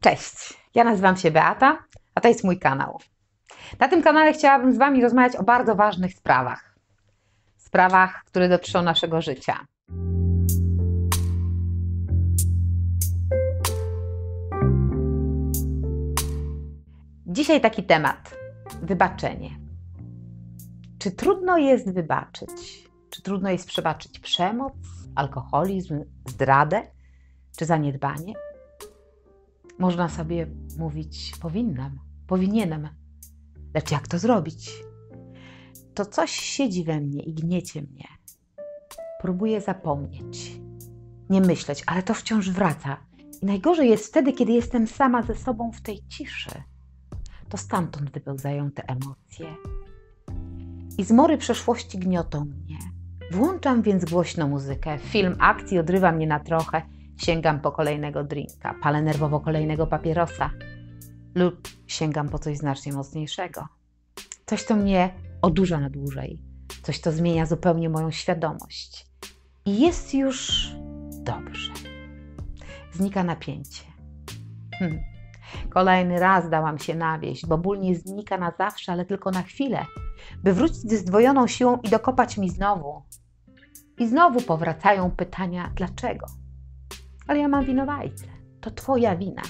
Cześć, ja nazywam się Beata, a to jest mój kanał. Na tym kanale chciałabym z Wami rozmawiać o bardzo ważnych sprawach. Sprawach, które dotyczą naszego życia. Dzisiaj taki temat: wybaczenie. Czy trudno jest wybaczyć? Czy trudno jest przebaczyć przemoc, alkoholizm, zdradę czy zaniedbanie? Można sobie mówić powinnam, powinienem. Lecz jak to zrobić? To coś siedzi we mnie i gniecie mnie. Próbuję zapomnieć, nie myśleć, ale to wciąż wraca. I najgorzej jest wtedy, kiedy jestem sama ze sobą w tej ciszy. To stamtąd wypełzają te emocje. I zmory przeszłości gniotą mnie. Włączam więc głośno muzykę. Film akcji odrywa mnie na trochę Sięgam po kolejnego drinka, palę nerwowo kolejnego papierosa lub sięgam po coś znacznie mocniejszego. Coś, to mnie odurza na dłużej, coś, to zmienia zupełnie moją świadomość. I jest już dobrze. Znika napięcie. Hmm. Kolejny raz dałam się nawieść, bo ból nie znika na zawsze, ale tylko na chwilę, by wrócić z zdwojoną siłą i dokopać mi znowu. I znowu powracają pytania, dlaczego? Ale ja mam winowajcę. To Twoja wina.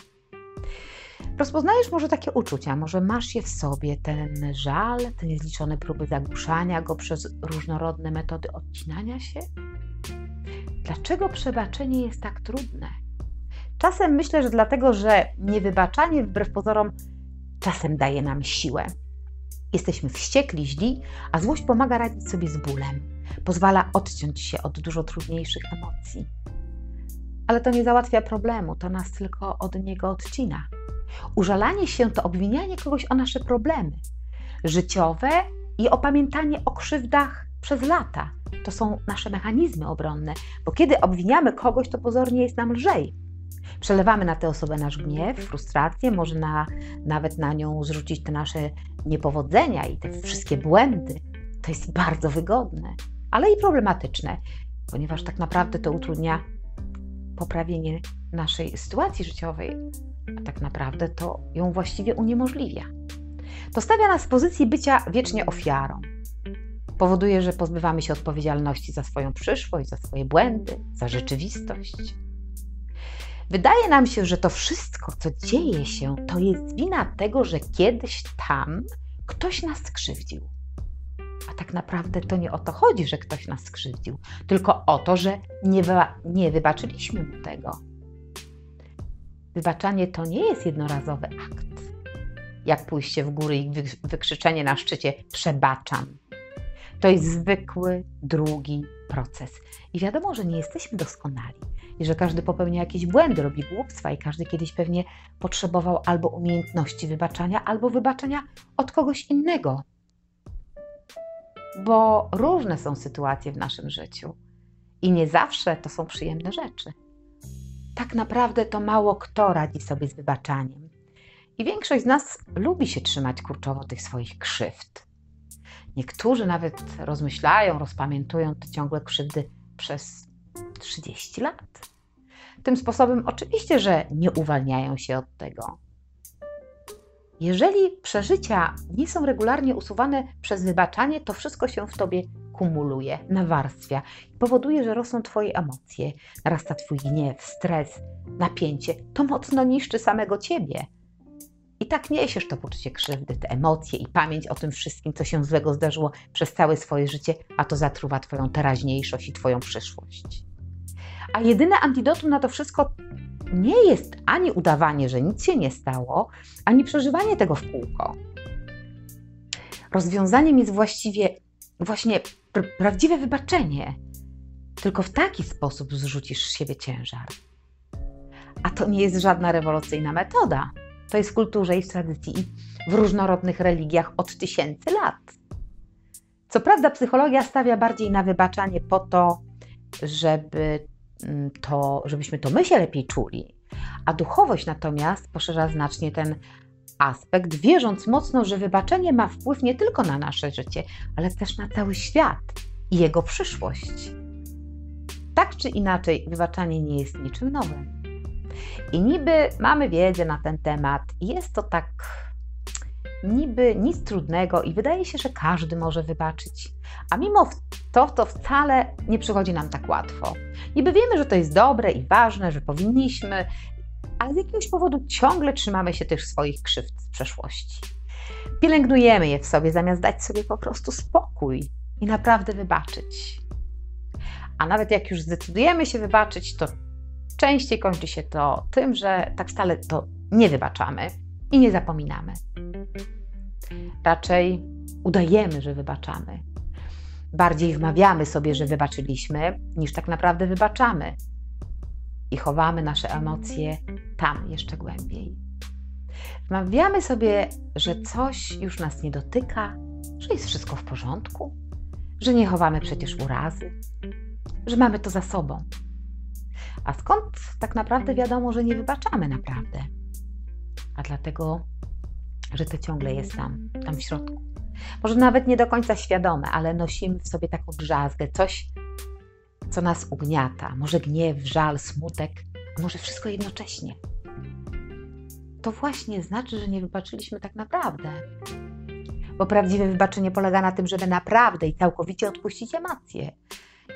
Rozpoznajesz może takie uczucia, może masz je w sobie, ten żal, te niezliczone próby zagłuszania go przez różnorodne metody odcinania się? Dlaczego przebaczenie jest tak trudne? Czasem myślę, że dlatego, że niewybaczanie wbrew pozorom czasem daje nam siłę. Jesteśmy wściekli, źli, a złość pomaga radzić sobie z bólem. Pozwala odciąć się od dużo trudniejszych emocji ale to nie załatwia problemu, to nas tylko od niego odcina. Użalanie się to obwinianie kogoś o nasze problemy życiowe i opamiętanie o krzywdach przez lata. To są nasze mechanizmy obronne, bo kiedy obwiniamy kogoś, to pozornie jest nam lżej. Przelewamy na tę osobę nasz gniew, frustrację, może na, nawet na nią zrzucić te nasze niepowodzenia i te wszystkie błędy. To jest bardzo wygodne, ale i problematyczne, ponieważ tak naprawdę to utrudnia poprawienie naszej sytuacji życiowej, a tak naprawdę to ją właściwie uniemożliwia. To stawia nas w pozycji bycia wiecznie ofiarą. Powoduje, że pozbywamy się odpowiedzialności za swoją przyszłość, za swoje błędy, za rzeczywistość. Wydaje nam się, że to wszystko, co dzieje się, to jest wina tego, że kiedyś tam ktoś nas skrzywdził. A tak naprawdę to nie o to chodzi, że ktoś nas skrzywdził, tylko o to, że nie, nie wybaczyliśmy mu tego. Wybaczanie to nie jest jednorazowy akt. Jak pójście w góry i wykrzyczenie na szczycie przebaczam. To jest zwykły, długi proces. I wiadomo, że nie jesteśmy doskonali i że każdy popełnia jakieś błędy, robi głupstwa i każdy kiedyś pewnie potrzebował albo umiejętności wybaczania, albo wybaczenia od kogoś innego bo różne są sytuacje w naszym życiu i nie zawsze to są przyjemne rzeczy. Tak naprawdę to mało kto radzi sobie z wybaczaniem. I większość z nas lubi się trzymać kurczowo tych swoich krzywd. Niektórzy nawet rozmyślają, rozpamiętują te ciągłe krzywdy przez 30 lat. Tym sposobem oczywiście, że nie uwalniają się od tego. Jeżeli przeżycia nie są regularnie usuwane przez wybaczanie, to wszystko się w tobie kumuluje, nawarstwia i powoduje, że rosną Twoje emocje, narasta Twój gniew, stres, napięcie. To mocno niszczy samego Ciebie. I tak niesiesz to poczucie krzywdy, te emocje i pamięć o tym wszystkim, co się złego zdarzyło przez całe swoje życie, a to zatruwa Twoją teraźniejszość i Twoją przyszłość. A jedyne antidotum na to wszystko nie jest ani udawanie, że nic się nie stało, ani przeżywanie tego w kółko. Rozwiązaniem jest właściwie właśnie pr prawdziwe wybaczenie. Tylko w taki sposób zrzucisz z siebie ciężar. A to nie jest żadna rewolucyjna metoda. To jest w kulturze i w tradycji w różnorodnych religiach od tysięcy lat. Co prawda, psychologia stawia bardziej na wybaczanie po to, żeby to, żebyśmy to my się lepiej czuli. A duchowość natomiast poszerza znacznie ten aspekt, wierząc mocno, że wybaczenie ma wpływ nie tylko na nasze życie, ale też na cały świat i jego przyszłość. Tak czy inaczej, wybaczanie nie jest niczym nowym. I niby mamy wiedzę na ten temat, jest to tak niby nic trudnego i wydaje się, że każdy może wybaczyć. A mimo to, to wcale nie przychodzi nam tak łatwo. Niby wiemy, że to jest dobre i ważne, że powinniśmy, ale z jakiegoś powodu ciągle trzymamy się tych swoich krzywd z przeszłości. Pielęgnujemy je w sobie, zamiast dać sobie po prostu spokój i naprawdę wybaczyć. A nawet jak już zdecydujemy się wybaczyć, to częściej kończy się to tym, że tak stale to nie wybaczamy i nie zapominamy. Raczej udajemy, że wybaczamy. Bardziej wmawiamy sobie, że wybaczyliśmy, niż tak naprawdę wybaczamy. I chowamy nasze emocje tam jeszcze głębiej. Wmawiamy sobie, że coś już nas nie dotyka, że jest wszystko w porządku, że nie chowamy przecież urazy, że mamy to za sobą. A skąd tak naprawdę wiadomo, że nie wybaczamy naprawdę? A dlatego, że to ciągle jest tam, tam w środku. Może nawet nie do końca świadome, ale nosimy w sobie taką drzazgę, coś, co nas ugniata. Może gniew, żal, smutek, a może wszystko jednocześnie. To właśnie znaczy, że nie wybaczyliśmy tak naprawdę. Bo prawdziwe wybaczenie polega na tym, żeby naprawdę i całkowicie odpuścić emocje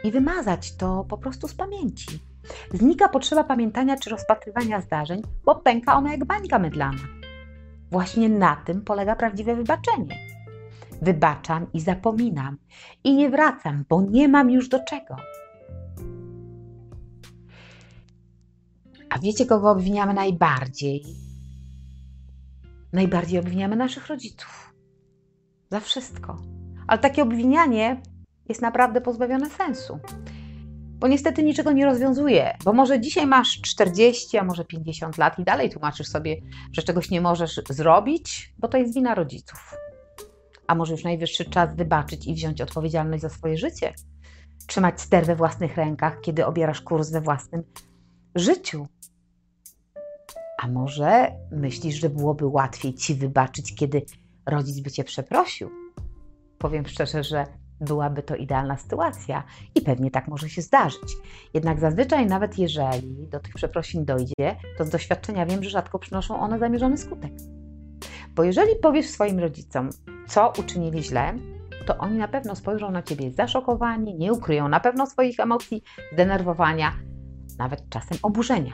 i wymazać to po prostu z pamięci. Znika potrzeba pamiętania czy rozpatrywania zdarzeń, bo pęka ona jak bańka mydlana. Właśnie na tym polega prawdziwe wybaczenie. Wybaczam i zapominam i nie wracam, bo nie mam już do czego. A wiecie, kogo obwiniamy najbardziej? Najbardziej obwiniamy naszych rodziców. Za wszystko. Ale takie obwinianie jest naprawdę pozbawione sensu. Bo niestety niczego nie rozwiązuje, bo może dzisiaj masz 40, a może 50 lat i dalej tłumaczysz sobie, że czegoś nie możesz zrobić, bo to jest wina rodziców. A może już najwyższy czas wybaczyć i wziąć odpowiedzialność za swoje życie? Trzymać ster we własnych rękach, kiedy obierasz kurs we własnym życiu. A może myślisz, że byłoby łatwiej ci wybaczyć, kiedy rodzic by cię przeprosił? Powiem szczerze, że byłaby to idealna sytuacja i pewnie tak może się zdarzyć. Jednak zazwyczaj, nawet jeżeli do tych przeprosin dojdzie, to z doświadczenia wiem, że rzadko przynoszą one zamierzony skutek. Bo jeżeli powiesz swoim rodzicom, co uczynili źle, to oni na pewno spojrzą na ciebie zaszokowani, nie ukryją na pewno swoich emocji, zdenerwowania, nawet czasem oburzenia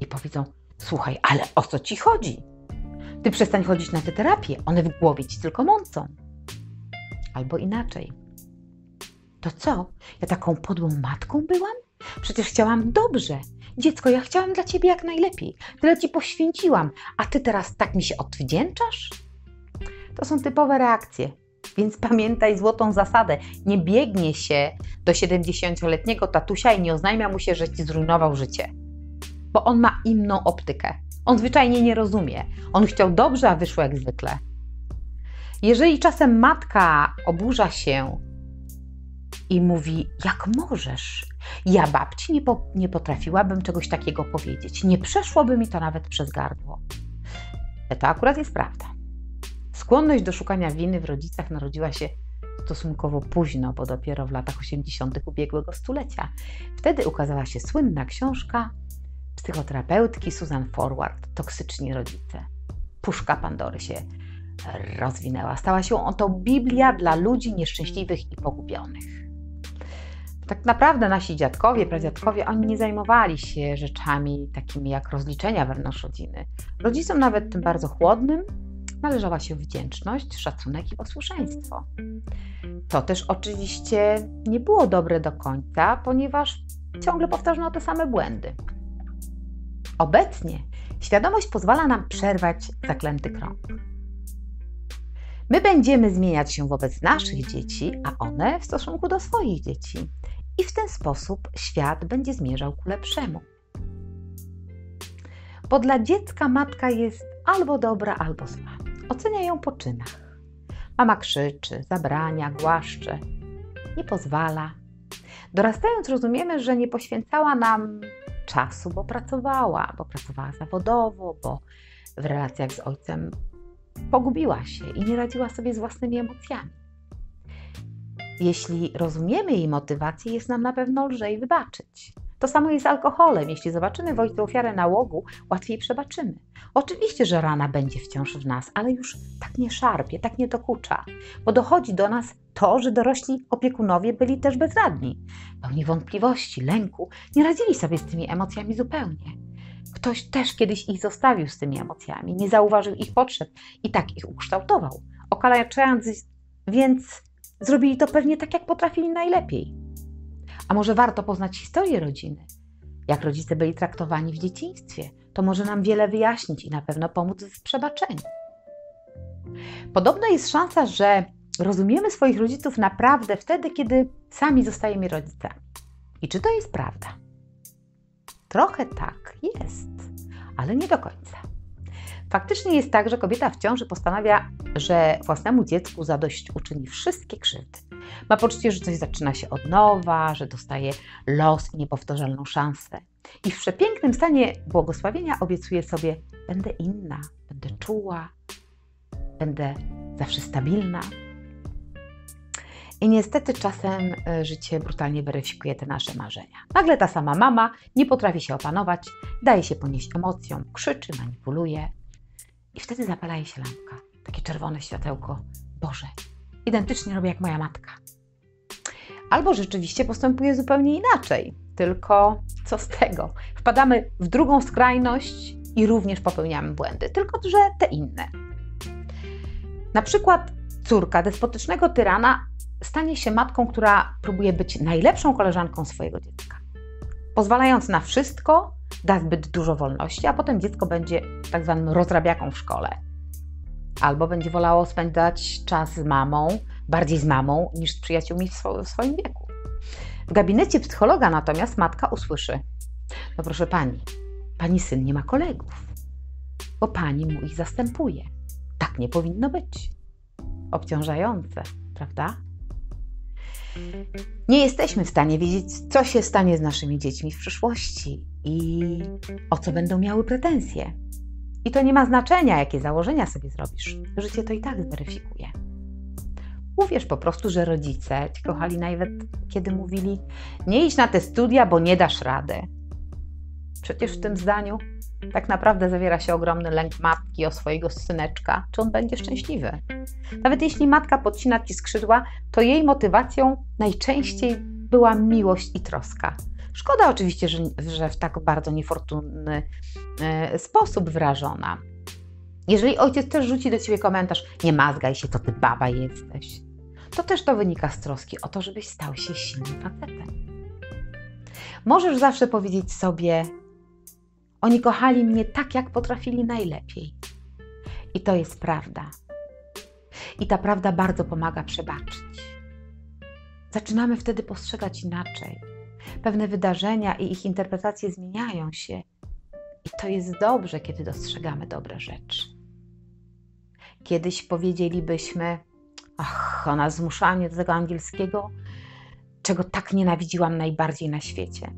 i powiedzą: Słuchaj, ale o co ci chodzi? Ty przestań chodzić na te terapie, one w głowie ci tylko mącą. Albo inaczej. To co? Ja taką podłą matką byłam? Przecież chciałam dobrze. Dziecko, ja chciałam dla ciebie jak najlepiej. Tyle ci poświęciłam, a ty teraz tak mi się odwdzięczasz? To są typowe reakcje. Więc pamiętaj złotą zasadę. Nie biegnie się do 70-letniego tatusia i nie oznajmia mu się, że ci zrujnował życie. Bo on ma inną optykę. On zwyczajnie nie rozumie. On chciał dobrze, a wyszło jak zwykle. Jeżeli czasem matka oburza się i mówi: Jak możesz? Ja babci nie, po, nie potrafiłabym czegoś takiego powiedzieć. Nie przeszłoby mi to nawet przez gardło. To akurat jest prawda. Skłonność do szukania winy w rodzicach narodziła się stosunkowo późno, bo dopiero w latach 80. ubiegłego stulecia. Wtedy ukazała się słynna książka psychoterapeutki Susan Forward Toksyczni rodzice. Puszka Pandory się rozwinęła. Stała się to Biblia dla ludzi nieszczęśliwych i pogubionych. Tak naprawdę nasi dziadkowie, pradziadkowie, oni nie zajmowali się rzeczami takimi jak rozliczenia wewnątrz rodziny. Rodzicom, nawet tym bardzo chłodnym, należała się wdzięczność, szacunek i posłuszeństwo. To też oczywiście nie było dobre do końca, ponieważ ciągle powtarzano te same błędy. Obecnie świadomość pozwala nam przerwać zaklęty krąg. My będziemy zmieniać się wobec naszych dzieci, a one w stosunku do swoich dzieci. I w ten sposób świat będzie zmierzał ku lepszemu. Bo dla dziecka matka jest albo dobra, albo zła. Ocenia ją po czynach. Mama krzyczy, zabrania, głaszcze, nie pozwala. Dorastając, rozumiemy, że nie poświęcała nam czasu, bo pracowała, bo pracowała zawodowo, bo w relacjach z ojcem pogubiła się i nie radziła sobie z własnymi emocjami. Jeśli rozumiemy jej motywację, jest nam na pewno lżej wybaczyć. To samo jest z alkoholem. Jeśli zobaczymy w ofiarę nałogu, łatwiej przebaczymy. Oczywiście, że rana będzie wciąż w nas, ale już tak nie szarpie, tak nie dokucza, bo dochodzi do nas to, że dorośli opiekunowie byli też bezradni, pełni wątpliwości, lęku, nie radzili sobie z tymi emocjami zupełnie. Ktoś też kiedyś ich zostawił z tymi emocjami, nie zauważył ich potrzeb i tak ich ukształtował, okaleczając więc zrobili to pewnie tak, jak potrafili najlepiej. A może warto poznać historię rodziny? Jak rodzice byli traktowani w dzieciństwie? To może nam wiele wyjaśnić i na pewno pomóc w przebaczeniu. Podobno jest szansa, że rozumiemy swoich rodziców naprawdę wtedy, kiedy sami zostajemy rodzicami. I czy to jest prawda? Trochę tak jest, ale nie do końca. Faktycznie jest tak, że kobieta w ciąży postanawia, że własnemu dziecku zadość uczyni wszystkie krzywdy. Ma poczucie, że coś zaczyna się od nowa, że dostaje los i niepowtarzalną szansę. I w przepięknym stanie błogosławienia obiecuje sobie: Będę inna, będę czuła, będę zawsze stabilna. I niestety czasem e, życie brutalnie weryfikuje te nasze marzenia. Nagle ta sama mama nie potrafi się opanować, daje się ponieść emocjom, krzyczy, manipuluje. I wtedy zapala jej się lampka. Takie czerwone światełko. Boże, identycznie robię jak moja matka. Albo rzeczywiście postępuje zupełnie inaczej, tylko co z tego? Wpadamy w drugą skrajność i również popełniamy błędy, tylko że te inne. Na przykład córka despotycznego tyrana stanie się matką, która próbuje być najlepszą koleżanką swojego dziecka. Pozwalając na wszystko, da zbyt dużo wolności, a potem dziecko będzie tak zwanym rozrabiaką w szkole. Albo będzie wolało spędzać czas z mamą, bardziej z mamą niż z przyjaciółmi w swoim wieku. W gabinecie psychologa natomiast matka usłyszy: No proszę pani, pani syn nie ma kolegów, bo pani mu ich zastępuje. Tak nie powinno być. Obciążające, prawda? Nie jesteśmy w stanie wiedzieć, co się stanie z naszymi dziećmi w przyszłości i o co będą miały pretensje. I to nie ma znaczenia, jakie założenia sobie zrobisz. Życie to i tak zweryfikuje. Uwierz po prostu, że rodzice cię kochali nawet kiedy mówili: Nie idź na te studia, bo nie dasz rady. Przecież w tym zdaniu tak naprawdę zawiera się ogromny lęk matki o swojego syneczka, czy on będzie szczęśliwy. Nawet jeśli matka podcina ci skrzydła, to jej motywacją najczęściej była miłość i troska. Szkoda oczywiście, że, że w tak bardzo niefortunny e, sposób wyrażona. Jeżeli ojciec też rzuci do ciebie komentarz, nie mazgaj się, to ty baba jesteś, to też to wynika z troski o to, żebyś stał się silnym facetem. Możesz zawsze powiedzieć sobie, oni kochali mnie tak, jak potrafili najlepiej. I to jest prawda. I ta prawda bardzo pomaga przebaczyć. Zaczynamy wtedy postrzegać inaczej. Pewne wydarzenia i ich interpretacje zmieniają się. I to jest dobrze, kiedy dostrzegamy dobre rzeczy. Kiedyś powiedzielibyśmy, ach, ona zmuszała mnie do tego angielskiego, czego tak nienawidziłam najbardziej na świecie.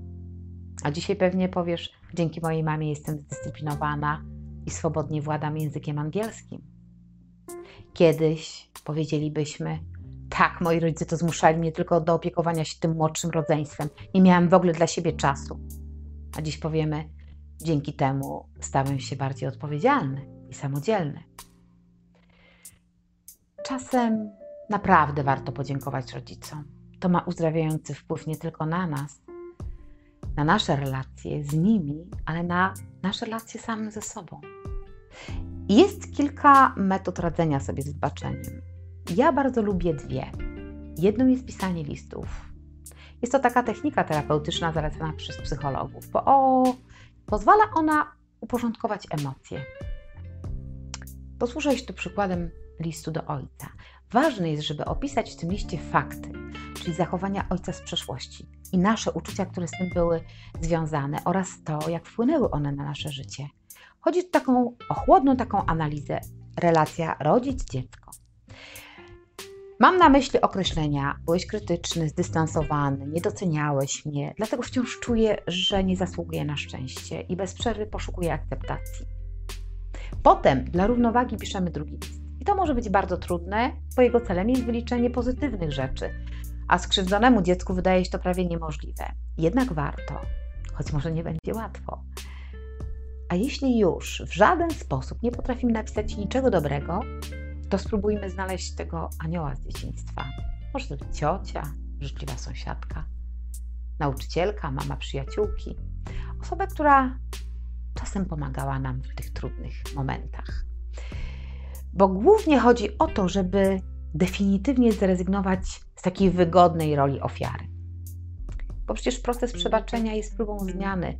A dzisiaj pewnie powiesz, dzięki mojej mamie jestem zdyscyplinowana i swobodnie władam językiem angielskim. Kiedyś powiedzielibyśmy, tak, moi rodzice to zmuszali mnie tylko do opiekowania się tym młodszym rodzeństwem. Nie miałam w ogóle dla siebie czasu. A dziś powiemy, dzięki temu stałem się bardziej odpowiedzialny i samodzielny. Czasem naprawdę warto podziękować rodzicom. To ma uzdrawiający wpływ nie tylko na nas, na nasze relacje z nimi, ale na nasze relacje same ze sobą. Jest kilka metod radzenia sobie z wybaczeniem. Ja bardzo lubię dwie. Jedną jest pisanie listów. Jest to taka technika terapeutyczna zalecana przez psychologów, bo o, pozwala ona uporządkować emocje. Posłuchaj się tu przykładem listu do ojca. Ważne jest, żeby opisać w tym liście fakty, czyli zachowania ojca z przeszłości i nasze uczucia, które z tym były związane oraz to, jak wpłynęły one na nasze życie. Chodzi tu taką o chłodną taką analizę relacja rodzic-dziecko. Mam na myśli określenia: byłeś krytyczny, zdystansowany, nie doceniałeś mnie, dlatego wciąż czuję, że nie zasługuję na szczęście i bez przerwy poszukuję akceptacji. Potem dla równowagi piszemy drugi list. I to może być bardzo trudne, bo jego celem jest wyliczenie pozytywnych rzeczy, a skrzywdzonemu dziecku wydaje się to prawie niemożliwe. Jednak warto. choć może nie będzie łatwo. A jeśli już w żaden sposób nie potrafimy napisać niczego dobrego, to spróbujmy znaleźć tego anioła z dzieciństwa. Może to być ciocia, życzliwa sąsiadka, nauczycielka, mama przyjaciółki, osoba, która czasem pomagała nam w tych trudnych momentach. Bo głównie chodzi o to, żeby definitywnie zrezygnować z takiej wygodnej roli ofiary. Bo przecież proces przebaczenia jest próbą zmiany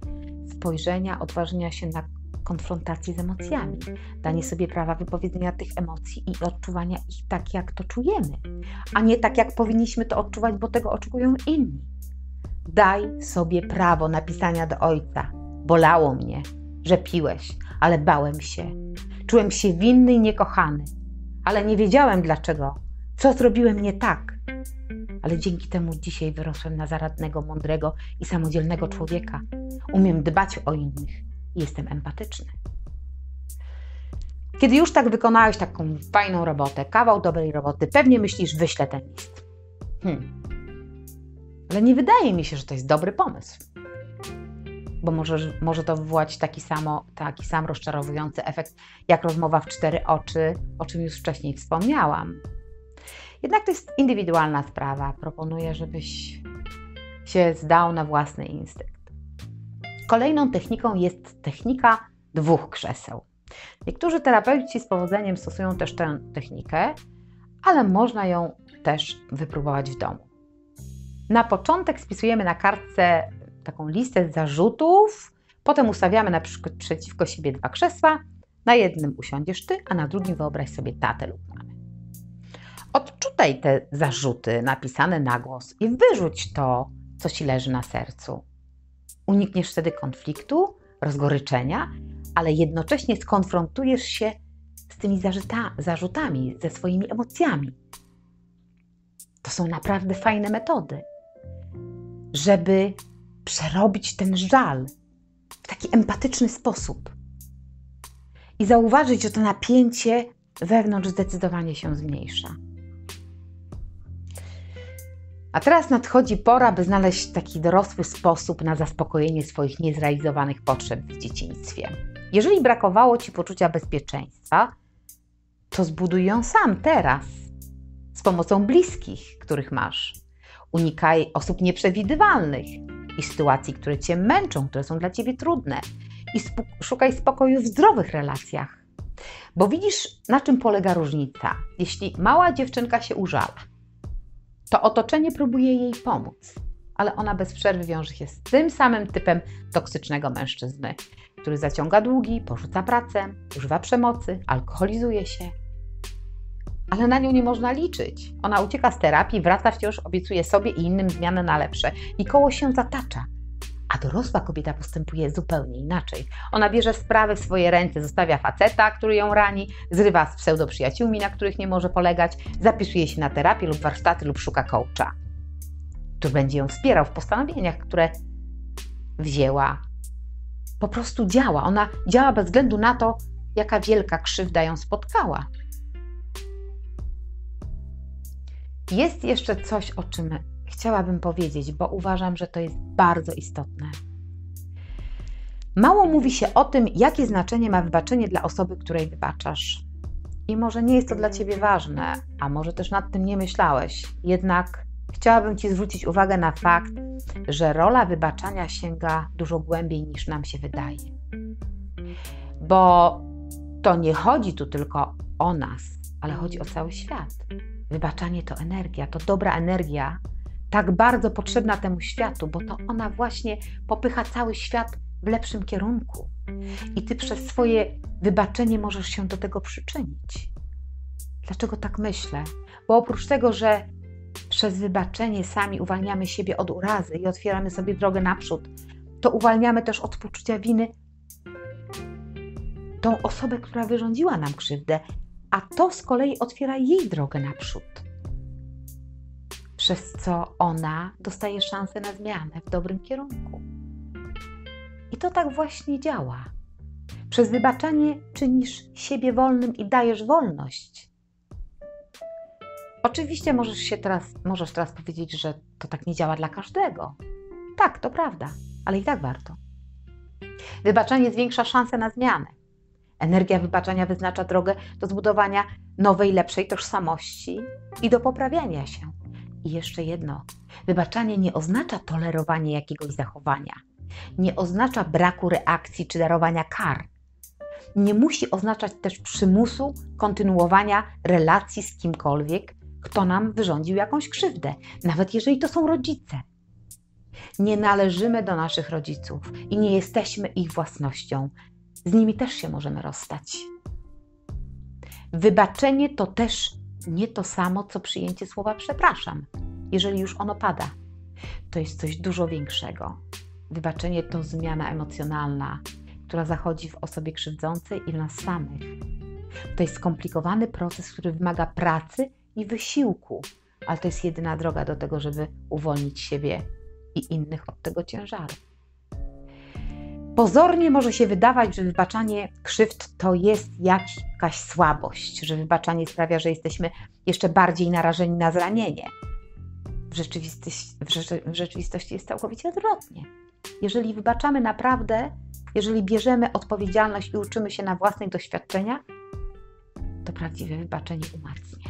spojrzenia, odważenia się na konfrontację z emocjami, danie sobie prawa wypowiedzenia tych emocji i odczuwania ich tak, jak to czujemy, a nie tak, jak powinniśmy to odczuwać, bo tego oczekują inni. Daj sobie prawo napisania do ojca. Bolało mnie, że piłeś, ale bałem się. Czułem się winny i niekochany, ale nie wiedziałem dlaczego. Co zrobiłem nie tak? Ale dzięki temu dzisiaj wyrosłem na zaradnego, mądrego i samodzielnego człowieka. Umiem dbać o innych i jestem empatyczny. Kiedy już tak wykonałeś taką fajną robotę, kawał dobrej roboty, pewnie myślisz, wyślę ten list. Hmm. Ale nie wydaje mi się, że to jest dobry pomysł. Bo może, może to wywołać taki, samo, taki sam rozczarowujący efekt, jak rozmowa w cztery oczy, o czym już wcześniej wspomniałam. Jednak to jest indywidualna sprawa. Proponuję, żebyś się zdał na własny instynkt. Kolejną techniką jest technika dwóch krzeseł. Niektórzy terapeuci z powodzeniem stosują też tę technikę, ale można ją też wypróbować w domu. Na początek spisujemy na kartce taką listę zarzutów, potem ustawiamy na przykład przeciwko siebie dwa krzesła. Na jednym usiądziesz ty, a na drugim wyobraź sobie tatę lub mamę. Odczutaj te zarzuty napisane na głos i wyrzuć to, co ci leży na sercu. Unikniesz wtedy konfliktu, rozgoryczenia, ale jednocześnie skonfrontujesz się z tymi zarzuta, zarzutami, ze swoimi emocjami. To są naprawdę fajne metody, żeby przerobić ten żal w taki empatyczny sposób i zauważyć, że to napięcie wewnątrz zdecydowanie się zmniejsza. A teraz nadchodzi pora, by znaleźć taki dorosły sposób na zaspokojenie swoich niezrealizowanych potrzeb w dzieciństwie. Jeżeli brakowało Ci poczucia bezpieczeństwa, to zbuduj ją sam teraz, z pomocą bliskich, których masz. Unikaj osób nieprzewidywalnych i sytuacji, które Cię męczą, które są dla Ciebie trudne. I szukaj spokoju w zdrowych relacjach. Bo widzisz, na czym polega różnica. Jeśli mała dziewczynka się użala, to otoczenie próbuje jej pomóc, ale ona bez przerwy wiąże się z tym samym typem toksycznego mężczyzny, który zaciąga długi, porzuca pracę, używa przemocy, alkoholizuje się. Ale na nią nie można liczyć. Ona ucieka z terapii, wraca wciąż, obiecuje sobie i innym zmianę na lepsze i koło się zatacza. A dorosła kobieta postępuje zupełnie inaczej. Ona bierze sprawy w swoje ręce, zostawia faceta, który ją rani, zrywa z pseudoprzyjaciółmi, na których nie może polegać, zapisuje się na terapię lub warsztaty lub szuka coacha, który będzie ją wspierał w postanowieniach, które wzięła. Po prostu działa. Ona działa bez względu na to, jaka wielka krzywda ją spotkała. Jest jeszcze coś, o czym chciałabym powiedzieć, bo uważam, że to jest bardzo istotne. Mało mówi się o tym, jakie znaczenie ma wybaczenie dla osoby, której wybaczasz. I może nie jest to dla ciebie ważne, a może też nad tym nie myślałeś. Jednak chciałabym ci zwrócić uwagę na fakt, że rola wybaczania sięga dużo głębiej niż nam się wydaje. Bo to nie chodzi tu tylko o nas, ale chodzi o cały świat. Wybaczanie to energia, to dobra energia, tak bardzo potrzebna temu światu, bo to ona właśnie popycha cały świat w lepszym kierunku. I ty przez swoje wybaczenie możesz się do tego przyczynić. Dlaczego tak myślę? Bo oprócz tego, że przez wybaczenie sami uwalniamy siebie od urazy i otwieramy sobie drogę naprzód, to uwalniamy też od poczucia winy tą osobę, która wyrządziła nam krzywdę, a to z kolei otwiera jej drogę naprzód przez co ona dostaje szansę na zmianę w dobrym kierunku. I to tak właśnie działa. Przez wybaczenie czynisz siebie wolnym i dajesz wolność. Oczywiście możesz się teraz, możesz teraz powiedzieć, że to tak nie działa dla każdego. Tak, to prawda, ale i tak warto. Wybaczenie zwiększa szanse na zmianę. Energia wybaczenia wyznacza drogę do zbudowania nowej, lepszej tożsamości i do poprawiania się. I jeszcze jedno: wybaczanie nie oznacza tolerowania jakiegoś zachowania, nie oznacza braku reakcji czy darowania kar. Nie musi oznaczać też przymusu kontynuowania relacji z kimkolwiek, kto nam wyrządził jakąś krzywdę, nawet jeżeli to są rodzice. Nie należymy do naszych rodziców i nie jesteśmy ich własnością. Z nimi też się możemy rozstać. Wybaczenie to też nie to samo, co przyjęcie słowa przepraszam, jeżeli już ono pada. To jest coś dużo większego. Wybaczenie to zmiana emocjonalna, która zachodzi w osobie krzywdzącej i w nas samych. To jest skomplikowany proces, który wymaga pracy i wysiłku, ale to jest jedyna droga do tego, żeby uwolnić siebie i innych od tego ciężaru. Pozornie może się wydawać, że wybaczanie krzywd to jest jakaś słabość, że wybaczanie sprawia, że jesteśmy jeszcze bardziej narażeni na zranienie. W rzeczywistości, w rzeczywistości jest całkowicie odwrotnie. Jeżeli wybaczamy naprawdę, jeżeli bierzemy odpowiedzialność i uczymy się na własnych doświadczeniach, to prawdziwe wybaczenie umacnia.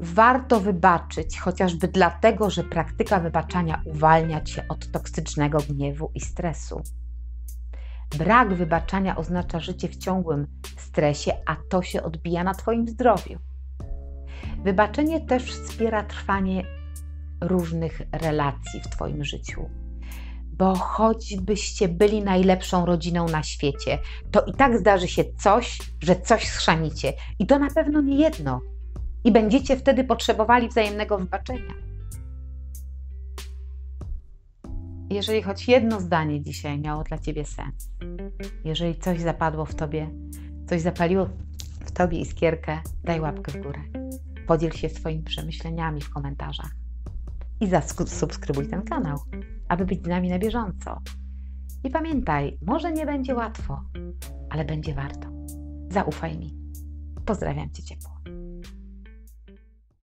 Warto wybaczyć, chociażby dlatego, że praktyka wybaczania uwalnia cię od toksycznego gniewu i stresu. Brak wybaczania oznacza życie w ciągłym stresie, a to się odbija na Twoim zdrowiu. Wybaczenie też wspiera trwanie różnych relacji w Twoim życiu. Bo choćbyście byli najlepszą rodziną na świecie, to i tak zdarzy się coś, że coś schrzanicie. I to na pewno nie jedno, i będziecie wtedy potrzebowali wzajemnego wybaczenia. Jeżeli choć jedno zdanie dzisiaj miało dla Ciebie sens, jeżeli coś zapadło w Tobie, coś zapaliło w Tobie iskierkę, daj łapkę w górę. Podziel się swoimi przemyśleniami w komentarzach i zasubskrybuj ten kanał, aby być z nami na bieżąco. I pamiętaj, może nie będzie łatwo, ale będzie warto. Zaufaj mi. Pozdrawiam Cię ciepło.